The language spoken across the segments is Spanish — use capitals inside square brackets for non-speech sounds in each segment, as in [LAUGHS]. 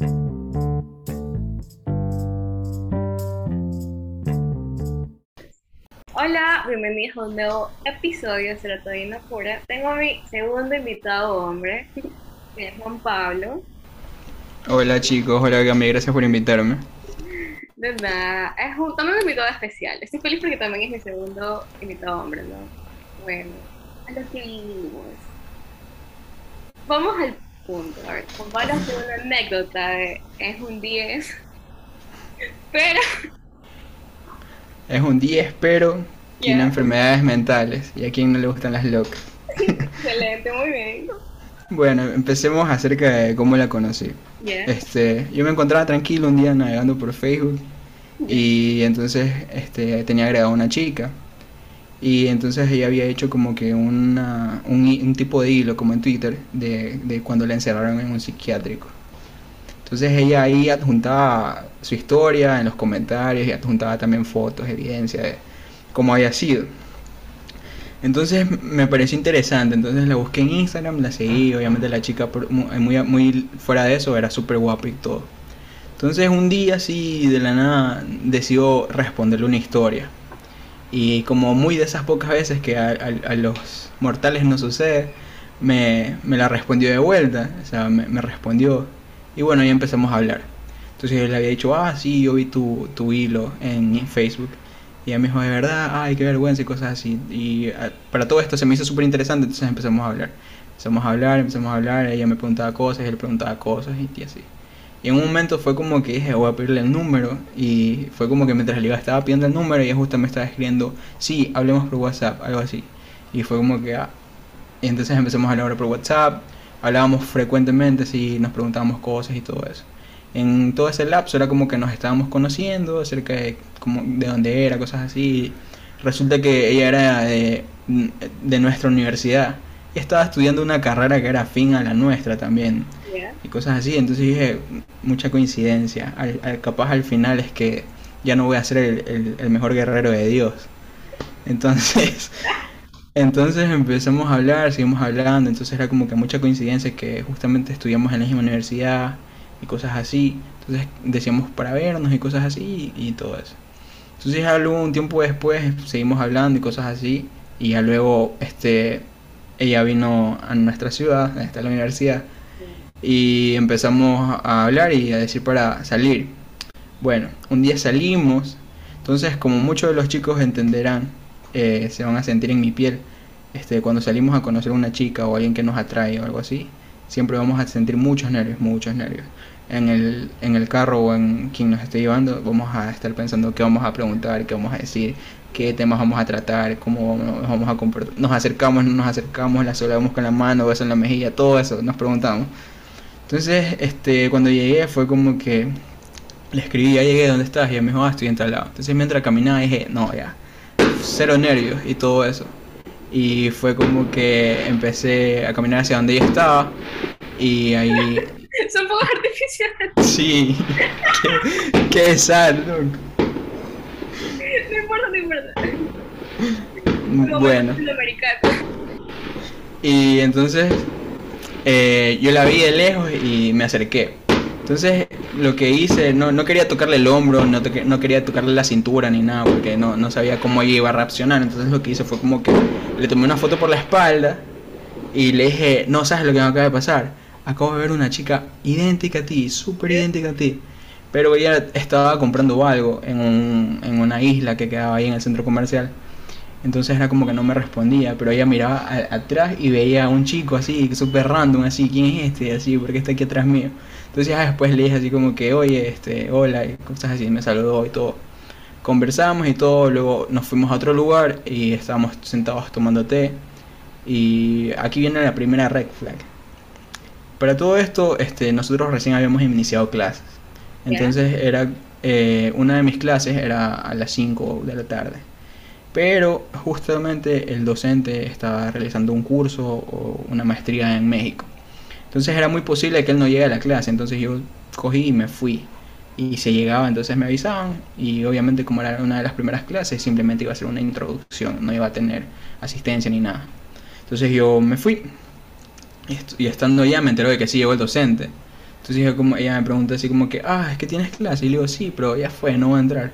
Hola, bienvenidos a un nuevo episodio de Serotonina Pura. Tengo a mi segundo invitado hombre, que es Juan Pablo. Hola chicos, hola Gami, gracias por invitarme. De nada, es un, también un invitado especial. Estoy feliz porque también es mi segundo invitado hombre, ¿no? Bueno, a lo que vinimos. Vamos al punto. A ver, Pablo hace una anécdota de es un 10, pero [LAUGHS] Es un 10, pero tiene enfermedades mentales y a quien no le gustan las locas. [LAUGHS] excelente, muy bien. Bueno, empecemos acerca de cómo la conocí. Yeah. Este, yo me encontraba tranquilo un día navegando por Facebook y entonces este, tenía agregado una chica y entonces ella había hecho como que una, un, un tipo de hilo como en Twitter de, de cuando la encerraron en un psiquiátrico. Entonces ella ahí adjuntaba su historia en los comentarios y adjuntaba también fotos, evidencia de cómo había sido. Entonces me pareció interesante, entonces la busqué en Instagram, la seguí, obviamente la chica mu- muy, muy fuera de eso era súper guapa y todo. Entonces un día así de la nada decidió responderle una historia. Y como muy de esas pocas veces que a, a- a los mortales no sucede, me, me la respondió de vuelta, o sea, me, respondió. Y bueno, ya empezamos a hablar. Entonces yo le había dicho, ah, sí, yo vi tu, tu hilo en Facebook. Y ella me dijo, de verdad, ay, qué vergüenza y cosas así. Y ah, para todo esto se me hizo súper interesante, entonces empezamos a hablar. Empezamos a hablar, empezamos a hablar, ella me preguntaba cosas, él preguntaba cosas y así. Y en un momento fue como que dije, voy a pedirle el número. Y fue como que mientras le estaba pidiendo el número, ella justo me estaba escribiendo, sí, hablemos por WhatsApp, algo así. Y fue como que, ah. Y entonces empezamos a hablar por WhatsApp, hablábamos frecuentemente, sí, nos preguntábamos cosas y todo eso. En todo ese lapso era como que nos estábamos conociendo acerca de, como, de dónde era, cosas así. Resulta que ella era de, de nuestra universidad y estaba estudiando una carrera que era afín a la nuestra también Y cosas así. Entonces dije, mucha coincidencia. Al, capaz al final es que ya no voy a ser el, el- mejor guerrero de Dios. Entonces, [LAUGHS] entonces empezamos a hablar, seguimos hablando. Entonces era como que mucha coincidencia que justamente estudiamos en la misma universidad y cosas así. Entonces decíamos para vernos y cosas así y, todo eso. Entonces ya luego un tiempo después seguimos hablando y cosas así. Y ya luego este, ella vino a nuestra ciudad, está la universidad y empezamos a hablar y a decir para salir. Bueno, un día salimos, entonces como muchos de los chicos entenderán, eh, se van a sentir en mi piel, este, cuando salimos a conocer a una chica o alguien que nos atrae o algo así, siempre vamos a sentir muchos nervios, muchos nervios. En el, en el carro o en quien nos esté llevando, vamos a estar pensando qué vamos a preguntar, qué vamos a decir, qué temas vamos a tratar, cómo nos vamos a comportar. Nos acercamos, no nos acercamos, la saludamos con la mano, beso en la mejilla, todo eso, nos preguntamos. Entonces, este, cuando llegué fue como que le escribí, ya llegué, ¿dónde estás? Y ella me dijo, ah, estoy en tal lado. Entonces mientras caminaba dije, no, ya, cero nervios y todo eso. Y fue como que empecé a caminar hacia donde ella estaba y ahí, [LAUGHS] Son fuegos artificiales. sí, qué, qué loco. No importa, no importa. Bueno. Y entonces eh, yo la vi de lejos y me acerqué. Entonces lo que hice, no, no quería tocarle el hombro, no, no quería tocarle la cintura ni nada, porque no, no sabía cómo ella iba a reaccionar. Entonces lo que hice fue como que le tomé una foto por la espalda y le dije, no sabes lo que me acaba de pasar. Acabo de ver una chica idéntica a ti, súper idéntica a ti. Pero ella estaba comprando algo en, un- en una isla que quedaba ahí en el centro comercial. Entonces era como que no me respondía, pero ella miraba a- atrás y veía a un chico así, súper random, así, ¿quién es este? Así, porque está aquí atrás mío. Entonces ya después le dije así como que, oye, este, hola, y cosas así, me saludó y todo. Conversamos y todo, luego nos fuimos a otro lugar y estábamos sentados tomando té. Y aquí viene la primera red flag. Para todo esto, este, nosotros recién habíamos iniciado clases. Entonces era, eh, una de mis clases era a las 5 de la tarde. Pero justamente el docente estaba realizando un curso o una maestría en México. Entonces era muy posible que él no llegue a la clase. Entonces yo cogí y me fui. Y se llegaba, entonces me avisaban. Y obviamente como era una de las primeras clases, simplemente iba a ser una introducción. No iba a tener asistencia ni nada. Entonces yo me fui. Y est- Y estando allá me enteré de que sí llegó el docente. Entonces ella, como, ella me pregunta así como que, ah, es que tienes clase. Y le digo, sí, pero ya fue, no va a entrar.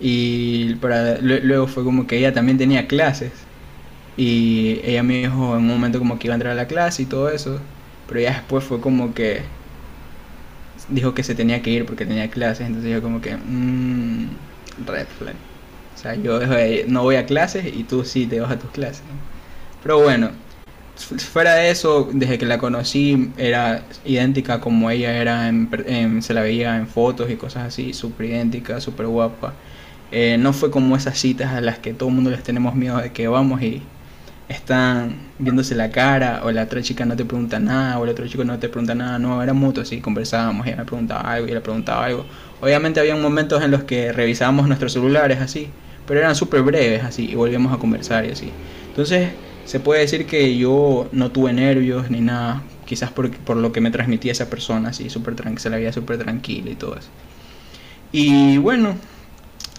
Y para, luego fue como que ella también tenía clases. Y ella me dijo en un momento como que iba a entrar a la clase y todo eso. Pero ya después fue como que dijo que se tenía que ir porque tenía clases. Entonces yo como que, mmm, red flag. O sea, yo no voy a clases y tú sí te vas a tus clases. Pero bueno, fuera de eso, desde que la conocí era idéntica como ella era, en, se la veía en fotos y cosas así, súper idéntica, súper guapa. Eh, no fue como esas citas a las que todo el mundo les tenemos miedo de que vamos y están viéndose la cara o la otra chica no te pregunta nada o el otro chico no te pregunta nada, no, era mutuo, así conversábamos, ella me preguntaba algo y le preguntaba algo. Obviamente había momentos en los que revisábamos nuestros celulares así, pero eran súper breves así y volvíamos a conversar y así. Entonces se puede decir que yo no tuve nervios ni nada, quizás por, por lo que me transmitía esa persona, así, súper se la veía súper tranquila y todo eso. Y bueno,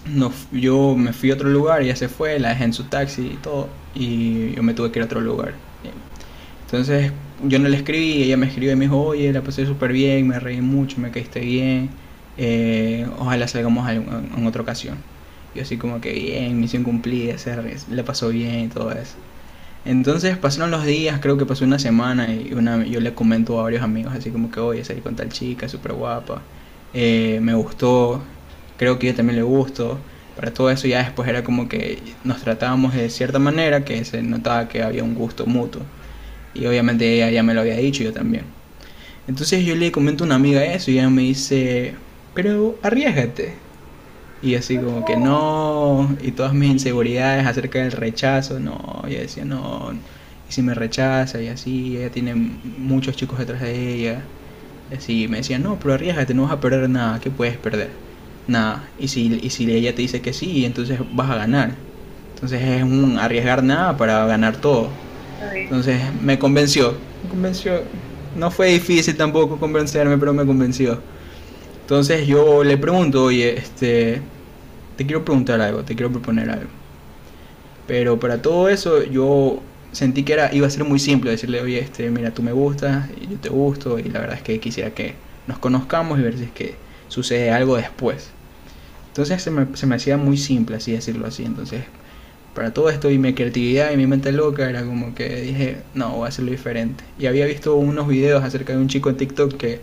no, yo me fui a otro lugar, ella se fue, la dejé en su taxi y todo, y yo me tuve que ir a otro lugar. Entonces yo no le escribí, ella me escribió y me dijo, oye, la pasé súper bien, me reí mucho, me caíste bien, eh, ojalá salgamos en, otra ocasión. Yo así como que bien, misión cumplida, se, le pasó bien y todo eso. Entonces pasaron los días, creo que pasó una semana y una, yo le comento a varios amigos así como que, oye, salí con tal chica, súper guapa, eh, me gustó, creo que yo también le gusto. Para todo eso ya después era como que nos tratábamos de cierta manera que se notaba que había un gusto mutuo. Y obviamente ella ya me lo había dicho y yo también. Entonces yo le comento a una amiga eso y ella me dice, pero arriesgate. Y así como que no, y todas mis inseguridades acerca del rechazo, no, yo decía no, y si me rechaza y así, ella tiene muchos chicos detrás de ella. Y así me decía, no, pero arriesgate, no vas a perder nada, ¿qué puedes perder? Nada. Y si, y si ella te dice que sí, entonces vas a ganar. Entonces es un arriesgar nada para ganar todo. Entonces me convenció, me convenció. No fue difícil tampoco convencerme, pero me convenció. Entonces yo le pregunto, oye, este, te quiero preguntar algo, te quiero proponer algo. Pero para todo eso yo sentí que era, iba a ser muy simple decirle, oye, este, mira, tú me gustas, y yo te gusto, y la verdad es que quisiera que nos conozcamos y ver si es que sucede algo después. Entonces se me, se me hacía muy simple así decirlo así. Entonces, para todo esto y mi creatividad y mi mente loca era como que dije, no, voy a hacerlo diferente. Y había visto unos videos acerca de un chico en TikTok que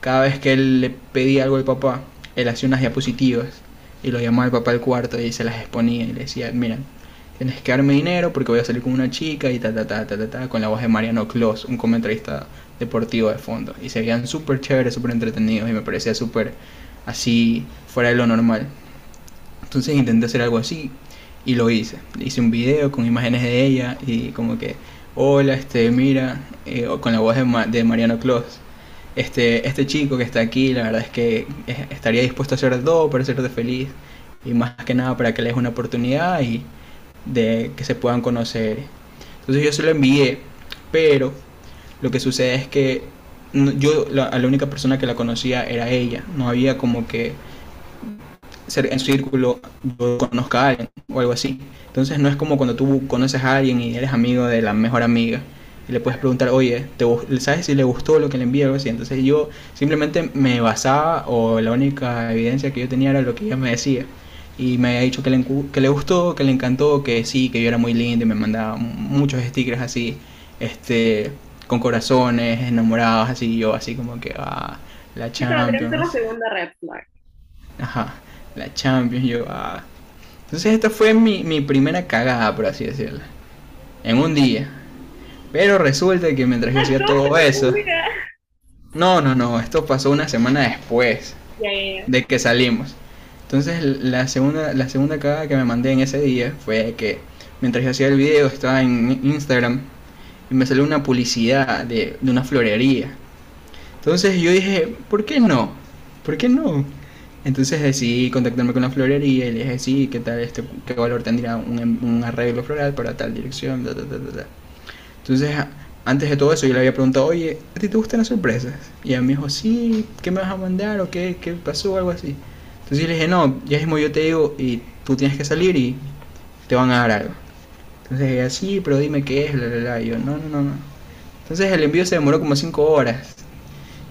cada vez que él le pedía algo al papá, él hacía unas diapositivas y lo llamaba al papá al cuarto y se las exponía y le decía, mira, tienes que darme dinero porque voy a salir con una chica y ta ta ta ta ta, ta con la voz de Mariano Clos, un comentarista deportivo de fondo. Y se veían súper chéveres, súper entretenidos y me parecía súper así fuera de lo normal. Entonces intenté hacer algo así y lo hice. Hice un video con imágenes de ella y como que, hola, este, mira, eh, con la voz de, Mariano Clos. Este, este chico que está aquí, la verdad es que estaría dispuesto a hacer todo para hacerte feliz y más que nada para que le des una oportunidad y de que se puedan conocer. Entonces yo se lo envié, pero lo que sucede es que yo la, a la única persona que la conocía era ella. No había como que en círculo yo conozca a alguien o algo así. Entonces no es como cuando tú conoces a alguien y eres amigo de la mejor amiga y le puedes preguntar, oye, ¿te, ¿sabes si le gustó lo que le envié o algo así? Entonces yo simplemente me basaba o la única evidencia que yo tenía era lo que ella me decía. Y me había dicho que le, que le gustó, que le encantó, que sí, que yo era muy lindo y me mandaba muchos stickers así. Este, con corazones, enamorados, así yo, así como que, ah, la Champions. la segunda red Ajá, la Champions, yo, ah. Entonces esta fue mi, mi primera cagada, por así decirlo. En un día. Pero resulta que mientras yo hacía todo eso... No, no, no, esto pasó una semana después de que salimos. Entonces la segunda, la segunda cagada que me mandé en ese día fue que mientras yo hacía el video estaba en Instagram y me salió una publicidad de, de una florería. Entonces yo dije, ¿por qué no? ¿Por qué no? Entonces decidí contactarme con la florería y le dije, sí, ¿qué tal este, qué valor tendría un, un arreglo floral para tal dirección? Entonces, antes de todo eso, yo le había preguntado, oye, ¿a ti te gustan las sorpresas? Y ella me dijo, sí, ¿qué me vas a mandar? ¿O qué, qué pasó? O algo así. Entonces yo le dije, no, ya mismo yo te digo y tú tienes que salir y te van a dar algo. Entonces ella, sí, pero dime qué es, la, la, la. Y yo, no, no, no. Entonces el envío se demoró como 5 horas.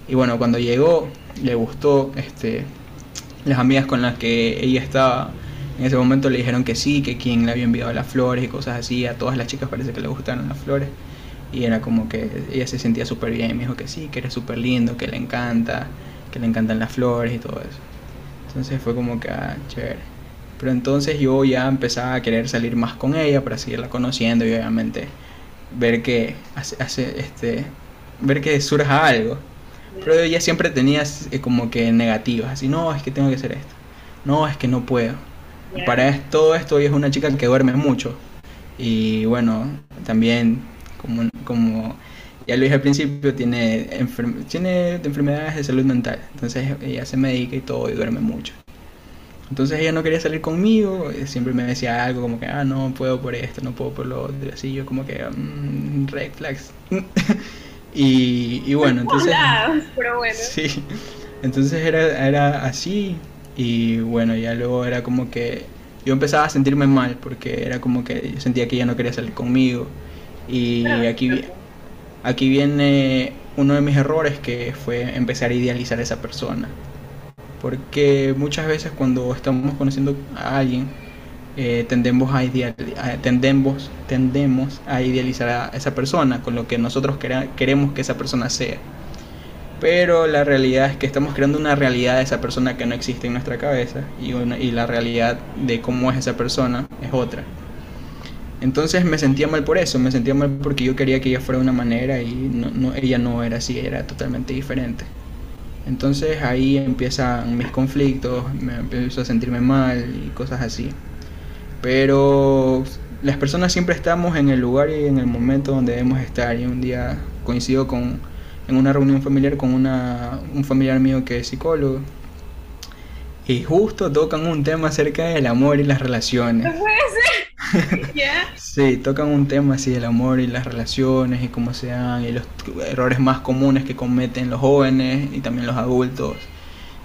Y bueno, cuando llegó, le gustó, este, las amigas con las que ella estaba, en ese momento le dijeron que sí, que quien le había enviado las flores y cosas así, a todas las chicas parece que le gustaron las flores. Y era como que ella se sentía súper bien, me dijo que sí, que era súper lindo, que le encanta, que le encantan las flores y todo eso. Entonces fue como que, ah, chévere. Pero entonces yo ya empezaba a querer salir más con ella para seguirla conociendo y obviamente ver que hace, este ver que surja algo. Pero ella siempre tenía eh, como que negativas, así, no, es que tengo que hacer esto. No, es que no puedo. Para todo esto ella es una chica que duerme mucho. Y bueno, también como, como ya lo dije al principio, tiene, tiene enfermedades de salud mental. Entonces ella se medica y todo y duerme mucho. Entonces ella no quería salir conmigo, eh, siempre me decía algo como que, ah, no puedo por esto, no puedo por lo otro, así yo como que, mm, red flags. [LAUGHS] y, y, bueno, entonces... pero bueno. [LAUGHS] Sí, entonces era, era así y bueno, ya luego era como que yo empezaba a sentirme mal porque era como que yo sentía que ella no quería salir conmigo y aquí, aquí viene uno de mis errores que fue empezar a idealizar a esa persona. Porque muchas veces cuando estamos conociendo a alguien, eh, tendemos, a tendemos, tendemos a idealizar a esa persona con lo que nosotros queremos que esa persona sea. Pero la realidad es que estamos creando una realidad de esa persona que no existe en nuestra cabeza y, la realidad de cómo es esa persona es otra. Entonces me sentía mal por eso, me sentía mal porque yo quería que ella fuera una manera y no, ella no era así, era totalmente diferente. Entonces ahí empiezan mis conflictos, me empiezo a sentirme mal y cosas así. Pero las personas siempre estamos en el lugar y en el momento donde debemos estar. Y un día coincido con, en una reunión familiar con una, un familiar mío que es psicólogo. Y justo tocan un tema acerca del amor y las relaciones. [LAUGHS] Sí, tocan un tema así del amor y las relaciones y cómo se dan y los errores más comunes que cometen los jóvenes y también los adultos.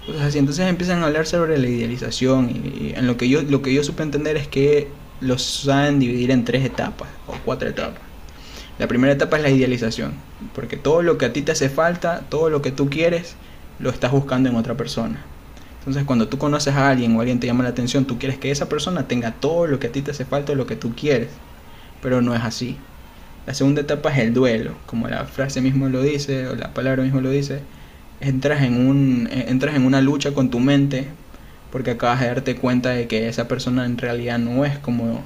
Cosas así. Entonces empiezan a hablar sobre la idealización y, en lo que yo lo que yo supe entender es que los saben dividir en tres etapas o cuatro etapas. La primera etapa es la idealización, porque todo lo que a ti te hace falta, todo lo que tú quieres, lo estás buscando en otra persona. Entonces cuando tú conoces a alguien o alguien te llama la atención, tú quieres que esa persona tenga todo lo que a ti te hace falta lo que tú quieres, pero no es así. La segunda etapa es el duelo, como la frase mismo lo dice o la palabra mismo lo dice. Entras en, un, eh, entras en una lucha con tu mente porque acabas de darte cuenta de que esa persona en realidad no es como,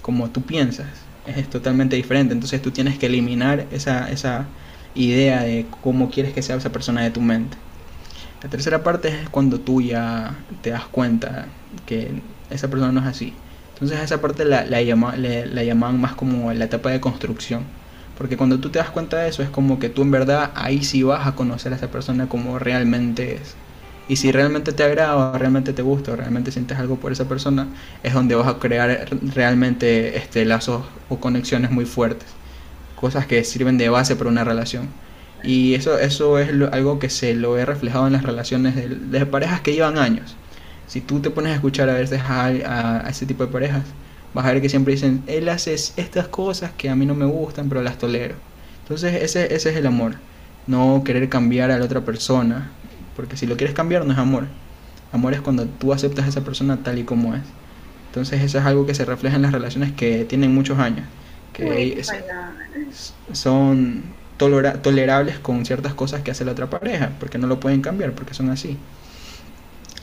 como tú piensas, es totalmente diferente. Entonces tú tienes que eliminar esa, esa idea de cómo quieres que sea esa persona de tu mente. La tercera parte es cuando tú ya te das cuenta que esa persona no es así. Entonces esa parte la, la, más como la etapa de construcción. Porque cuando tú te das cuenta de eso es como que tú en verdad ahí sí vas a conocer a esa persona como realmente es. Y si realmente te agrada o realmente te gusta o realmente sientes algo por esa persona, es donde vas a crear realmente este, lazos o conexiones muy fuertes. Cosas que sirven de base para una relación. Y eso, eso es algo que se lo he reflejado en las relaciones de, parejas que llevan años. Si tú te pones a escuchar a veces a, a, ese tipo de parejas, vas a ver que siempre dicen, él hace estas cosas que a mí no me gustan, pero las tolero. Entonces ese, ese es el amor. No querer cambiar a la otra persona. Porque si lo quieres cambiar no es amor. Amor es cuando tú aceptas a esa persona tal y como es. Entonces eso es algo que se refleja en las relaciones que tienen muchos años. Que son tolerables con ciertas cosas que hace la otra pareja, porque no lo pueden cambiar, porque son así.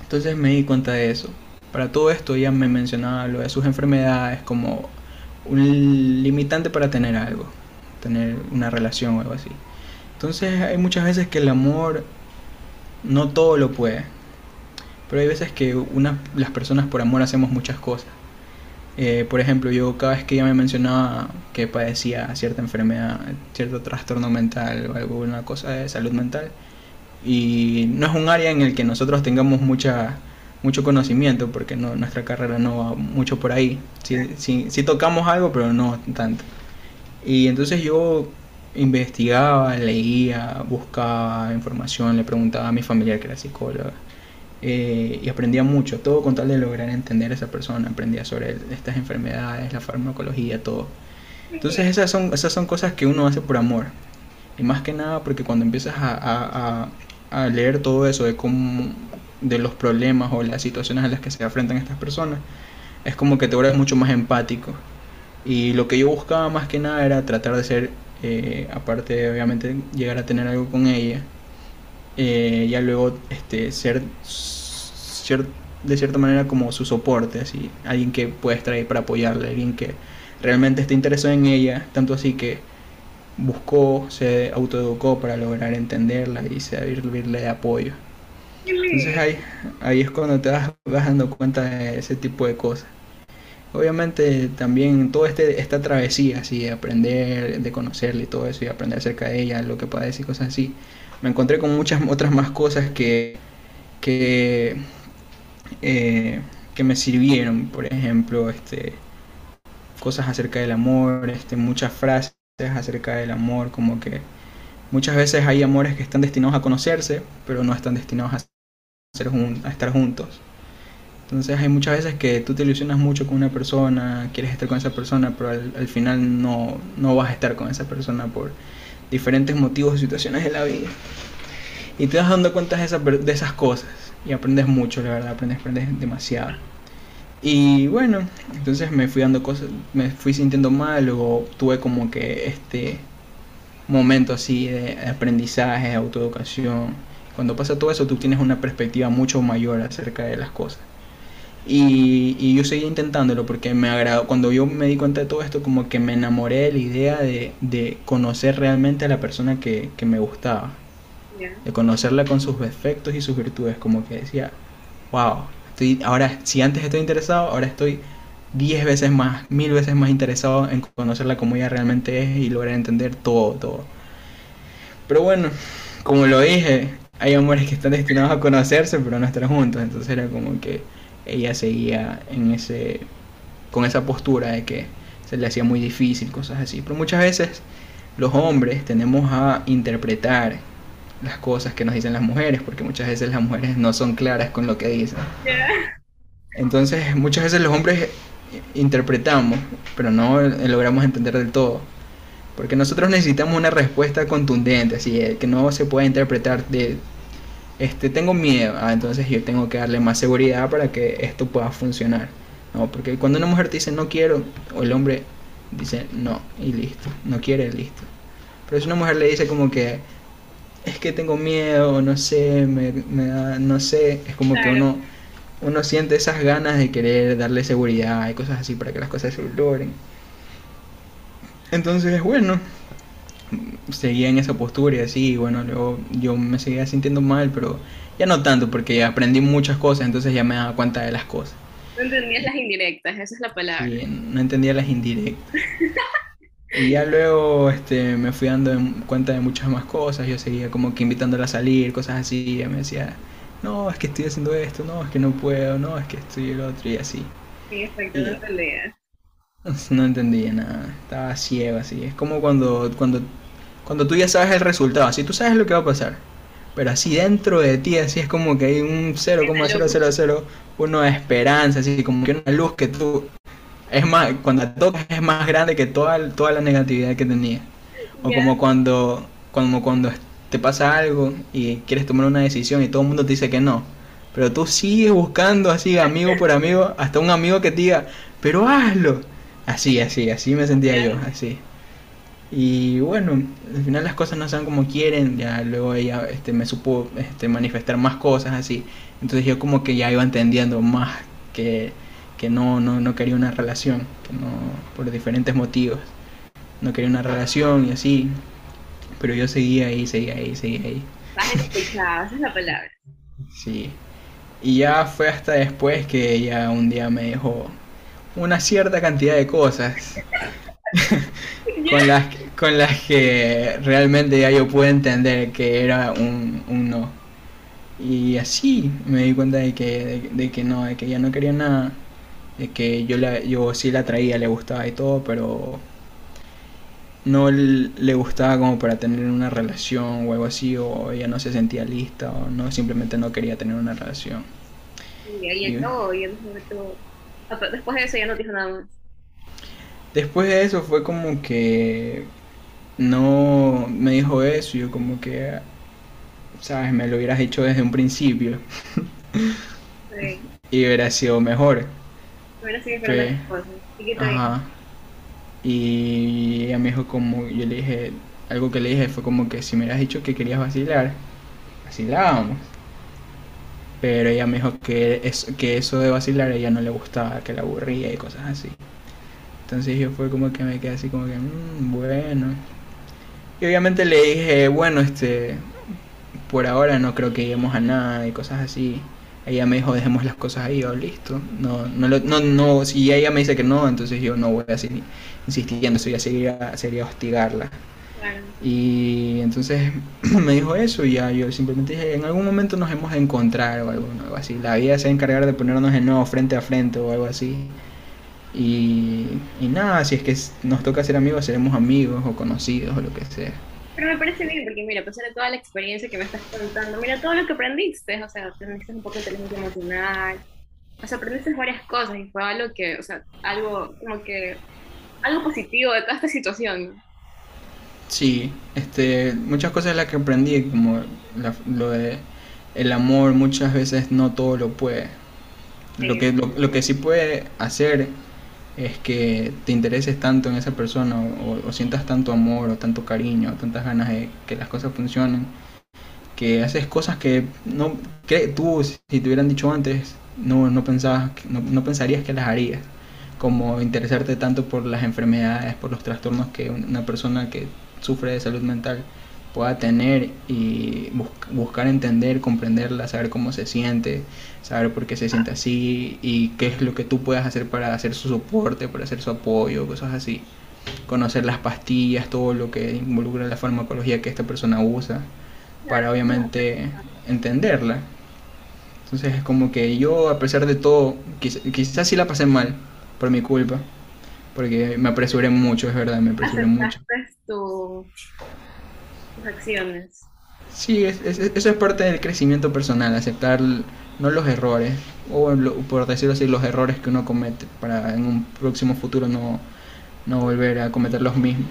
Entonces me di cuenta de eso. Para todo esto ella me mencionaba lo de sus enfermedades como un limitante para tener algo, tener una relación o algo así. Entonces hay muchas veces que el amor no todo lo puede, pero hay veces que una, las personas por amor hacemos muchas cosas. Eh, por ejemplo, yo cada vez que ella me mencionaba que padecía cierta enfermedad, cierto trastorno mental o alguna cosa de salud mental, y no es un área en el que nosotros tengamos mucha mucho conocimiento porque no, nuestra carrera no va mucho por ahí. Sí, tocamos algo, pero no tanto. Y entonces yo investigaba, leía, buscaba información, le preguntaba a mi familiar que era psicóloga eh, y aprendía mucho, todo con tal de lograr entender a esa persona, aprendía sobre estas enfermedades, la farmacología, todo. Entonces esas son, esas son cosas que uno hace por amor. Y más que nada porque cuando empiezas a, a, leer todo eso de cómo de los problemas o las situaciones a las que se enfrentan estas personas, es como que te vuelves mucho más empático. Y lo que yo buscaba más que nada era tratar de ser, eh, aparte de obviamente llegar a tener algo con ella, eh, ya luego este, ser, ser de cierta manera como su soporte, así, alguien que pueda estar ahí para apoyarle, alguien que realmente esté interesado en ella, tanto así que buscó, se autoeducó para lograr entenderla y servirle de apoyo. Entonces ahí, ahí es cuando te vas, dando cuenta de ese tipo de cosas. Obviamente también toda este, esta travesía, así, de aprender, de conocerle y todo eso, y aprender acerca de ella, lo que padece y cosas así, me encontré con muchas otras más cosas que, que, eh, que me sirvieron, por ejemplo, este, cosas acerca del amor, este, muchas frases acerca del amor, como que muchas veces hay amores que están destinados a conocerse, pero no están destinados a, ser a estar juntos. Entonces hay muchas veces que tú te ilusionas mucho con una persona, quieres estar con esa persona, pero al, final no, no, vas a estar con esa persona por diferentes motivos o situaciones de la vida. Y te vas dando cuenta de, esas, de esas cosas y aprendes mucho, la verdad, aprendes, aprendes demasiado. Y bueno, entonces me fui dando cosas, me fui sintiendo mal, luego tuve como que este momento así de aprendizaje, autoeducación. Cuando pasa todo eso, tú tienes una perspectiva mucho mayor acerca de las cosas. Y, y yo seguí intentándolo porque me agradó. Cuando yo me di cuenta de todo esto, como que me enamoré de la idea de, de conocer realmente a la persona que, que me gustaba. De conocerla con sus defectos y sus virtudes. Como que decía, wow, ahora, si antes estoy interesado, ahora estoy diez veces más, mil veces más interesado en conocerla como ella realmente es y lograr entender todo, todo. Pero bueno, como lo dije, hay amores que están destinados a conocerse pero no estar juntos, entonces era como que ella seguía en ese, con esa postura de que se le hacía muy difícil, cosas así. Pero muchas veces los hombres tenemos a interpretar las cosas que nos dicen las mujeres, porque muchas veces las mujeres no son claras con lo que dicen. Entonces, muchas veces los hombres interpretamos, pero no logramos entender del todo. Porque nosotros necesitamos una respuesta contundente, así que no se puede interpretar de, este, tengo miedo, ah, entonces yo tengo que darle más seguridad para que esto pueda funcionar. No, porque cuando una mujer te dice no quiero, o el hombre dice no, y listo, no quiere, listo. Pero si una mujer le dice como que, es que tengo miedo, no sé, me, da, no sé, es como que uno, uno siente esas ganas de querer darle seguridad y cosas así para que las cosas se logren. Entonces, bueno, seguía en esa postura y así, bueno, luego yo me seguía sintiendo mal, pero ya no tanto, porque aprendí muchas cosas, entonces ya me daba cuenta de las cosas. No entendías las indirectas, esa es la palabra. Sí, no entendía las indirectas. Y ya luego este, me fui dando cuenta de muchas más cosas, yo seguía como que invitándola a salir, cosas así, y ella me decía, no, es que estoy haciendo esto, no, es que no puedo, no, es que estoy el otro, y así. Sí, exacto, no entendía. [LAUGHS] No entendía nada, estaba ciego así, es como cuando, cuando, cuando tú ya sabes el resultado, así tú sabes lo que va a pasar, pero así dentro de ti, así es como que hay un 0,000 de esperanza, así como que una luz que tú es más, cuando tocas es más grande que toda, toda la negatividad que tenía. O como cuando, como cuando te pasa algo y quieres tomar una decisión y todo el mundo te dice que no. Pero tú sigues buscando así, amigo por amigo, hasta un amigo que te diga, pero hazlo. Así, así, así me sentía yo, así. Y bueno, al final las cosas no son como quieren, ya luego ella este, me supo este, manifestar más cosas así. Entonces yo como que ya iba entendiendo más que que no, no, no quería una relación, que no, por diferentes motivos, no quería una relación y así, pero yo seguía ahí, seguía ahí, seguía ahí. [LAUGHS] esa es la palabra. Sí, y ya fue hasta después que ella un día me dejó una cierta cantidad de cosas con, las, con las que realmente ya yo pude entender que era un, un no. Y así me di cuenta de que, de que no, de que ella no quería nada que yo, la, yo sí la traía, le gustaba y todo, pero no le gustaba como para tener una relación o algo así, o ella no se sentía lista, o no simplemente no quería tener una relación. Y ahí no, y Después de eso ya no dijo nada más. Después de eso fue como que no me dijo eso, yo como que, sabes, me lo hubieras hecho desde un principio. Sí. [LAUGHS] y hubiera sido mejor. Hubiera sido las cosas. ¿Y? Ajá. Y ella me dijo como, yo le dije, algo que le dije fue como que si me hubieras dicho que querías vacilar, vacilábamos. Pero ella me dijo que, es, que eso de vacilar a ella no le gustaba, que la aburría y cosas así. Entonces yo fue como que me quedé así como que, "Mm, bueno. Y obviamente le dije, bueno, este, por ahora no creo que lleguemos a nada y cosas así. Ella me dijo, dejemos las cosas ahí, o listo. No, no, no, no, si ella me dice que no, entonces yo no voy a seguir insistiendo, eso ya sería, sería hostigarla. Y entonces [CLEARS THROAT] me dijo eso y ya yo simplemente dije, en algún momento nos hemos de encontrar o algo, algo así. La vida se va a encargar de ponernos de nuevo frente a frente o algo así. Y, y nada, si es que nos toca ser amigos, seremos amigos o conocidos o lo que sea. Pero me parece bien, porque mira, a pesar de toda la experiencia que me estás contando, mira todo lo que aprendiste, o sea, aprendiste un poco de inteligencia emocional, o sea, aprendiste varias cosas y fue algo que, o sea, algo como que, algo positivo de toda esta situación. Sí, este, muchas cosas las que aprendí, como la- lo de el amor, muchas veces no todo lo puede. Lo que, lo, lo que sí puede hacer es que te intereses tanto en esa persona o, o sientas tanto amor o tanto cariño o tantas ganas de que las cosas funcionen, que haces cosas que no que tú si te hubieran dicho antes no, no pensabas no, no pensarías que las harías, como interesarte tanto por las enfermedades, por los trastornos que una persona que sufre de salud mental pueda tener y bus- buscar entender, comprenderla, saber cómo se siente, saber por qué se siente así y qué es lo que tú puedas hacer para hacer su soporte, para hacer su apoyo, cosas así. Conocer las pastillas, todo lo que involucra la farmacología que esta persona usa, para obviamente entenderla. Entonces es como que yo, a pesar de todo, quiz- quizás sí la pasé mal por mi culpa, porque me apresuré mucho, es verdad, me apresuré mucho. Tu- tus acciones. Sí, es- es- eso es parte del crecimiento personal, aceptar no los errores, o lo- por decirlo así, los errores que uno comete, para en un próximo futuro no, no volver a cometer los mismos.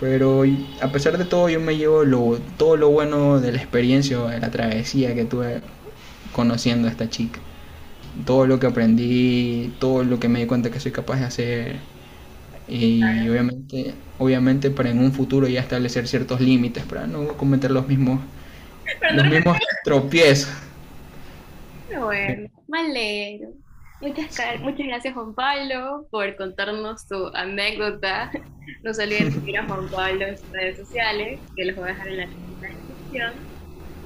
Pero a pesar de todo, yo me llevo lo, todo lo bueno de la experiencia, de la travesía que tuve conociendo a esta chica. Todo lo que aprendí, todo lo que me di cuenta que soy capaz de hacer. Y obviamente, obviamente para en un futuro ya establecer ciertos límites para no cometer los mismos, Pero los no mismos tropiezos. Pero bueno, me alegro. Muchas, muchas gracias Juan Pablo por contarnos tu anécdota. No se olviden seguir a Juan Pablo en sus redes sociales, que los voy a dejar en la descripción.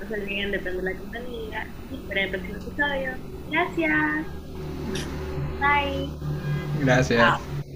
No se olviden de prender la campanilla y esperar el próximo episodio. Gracias. Bye. Gracias.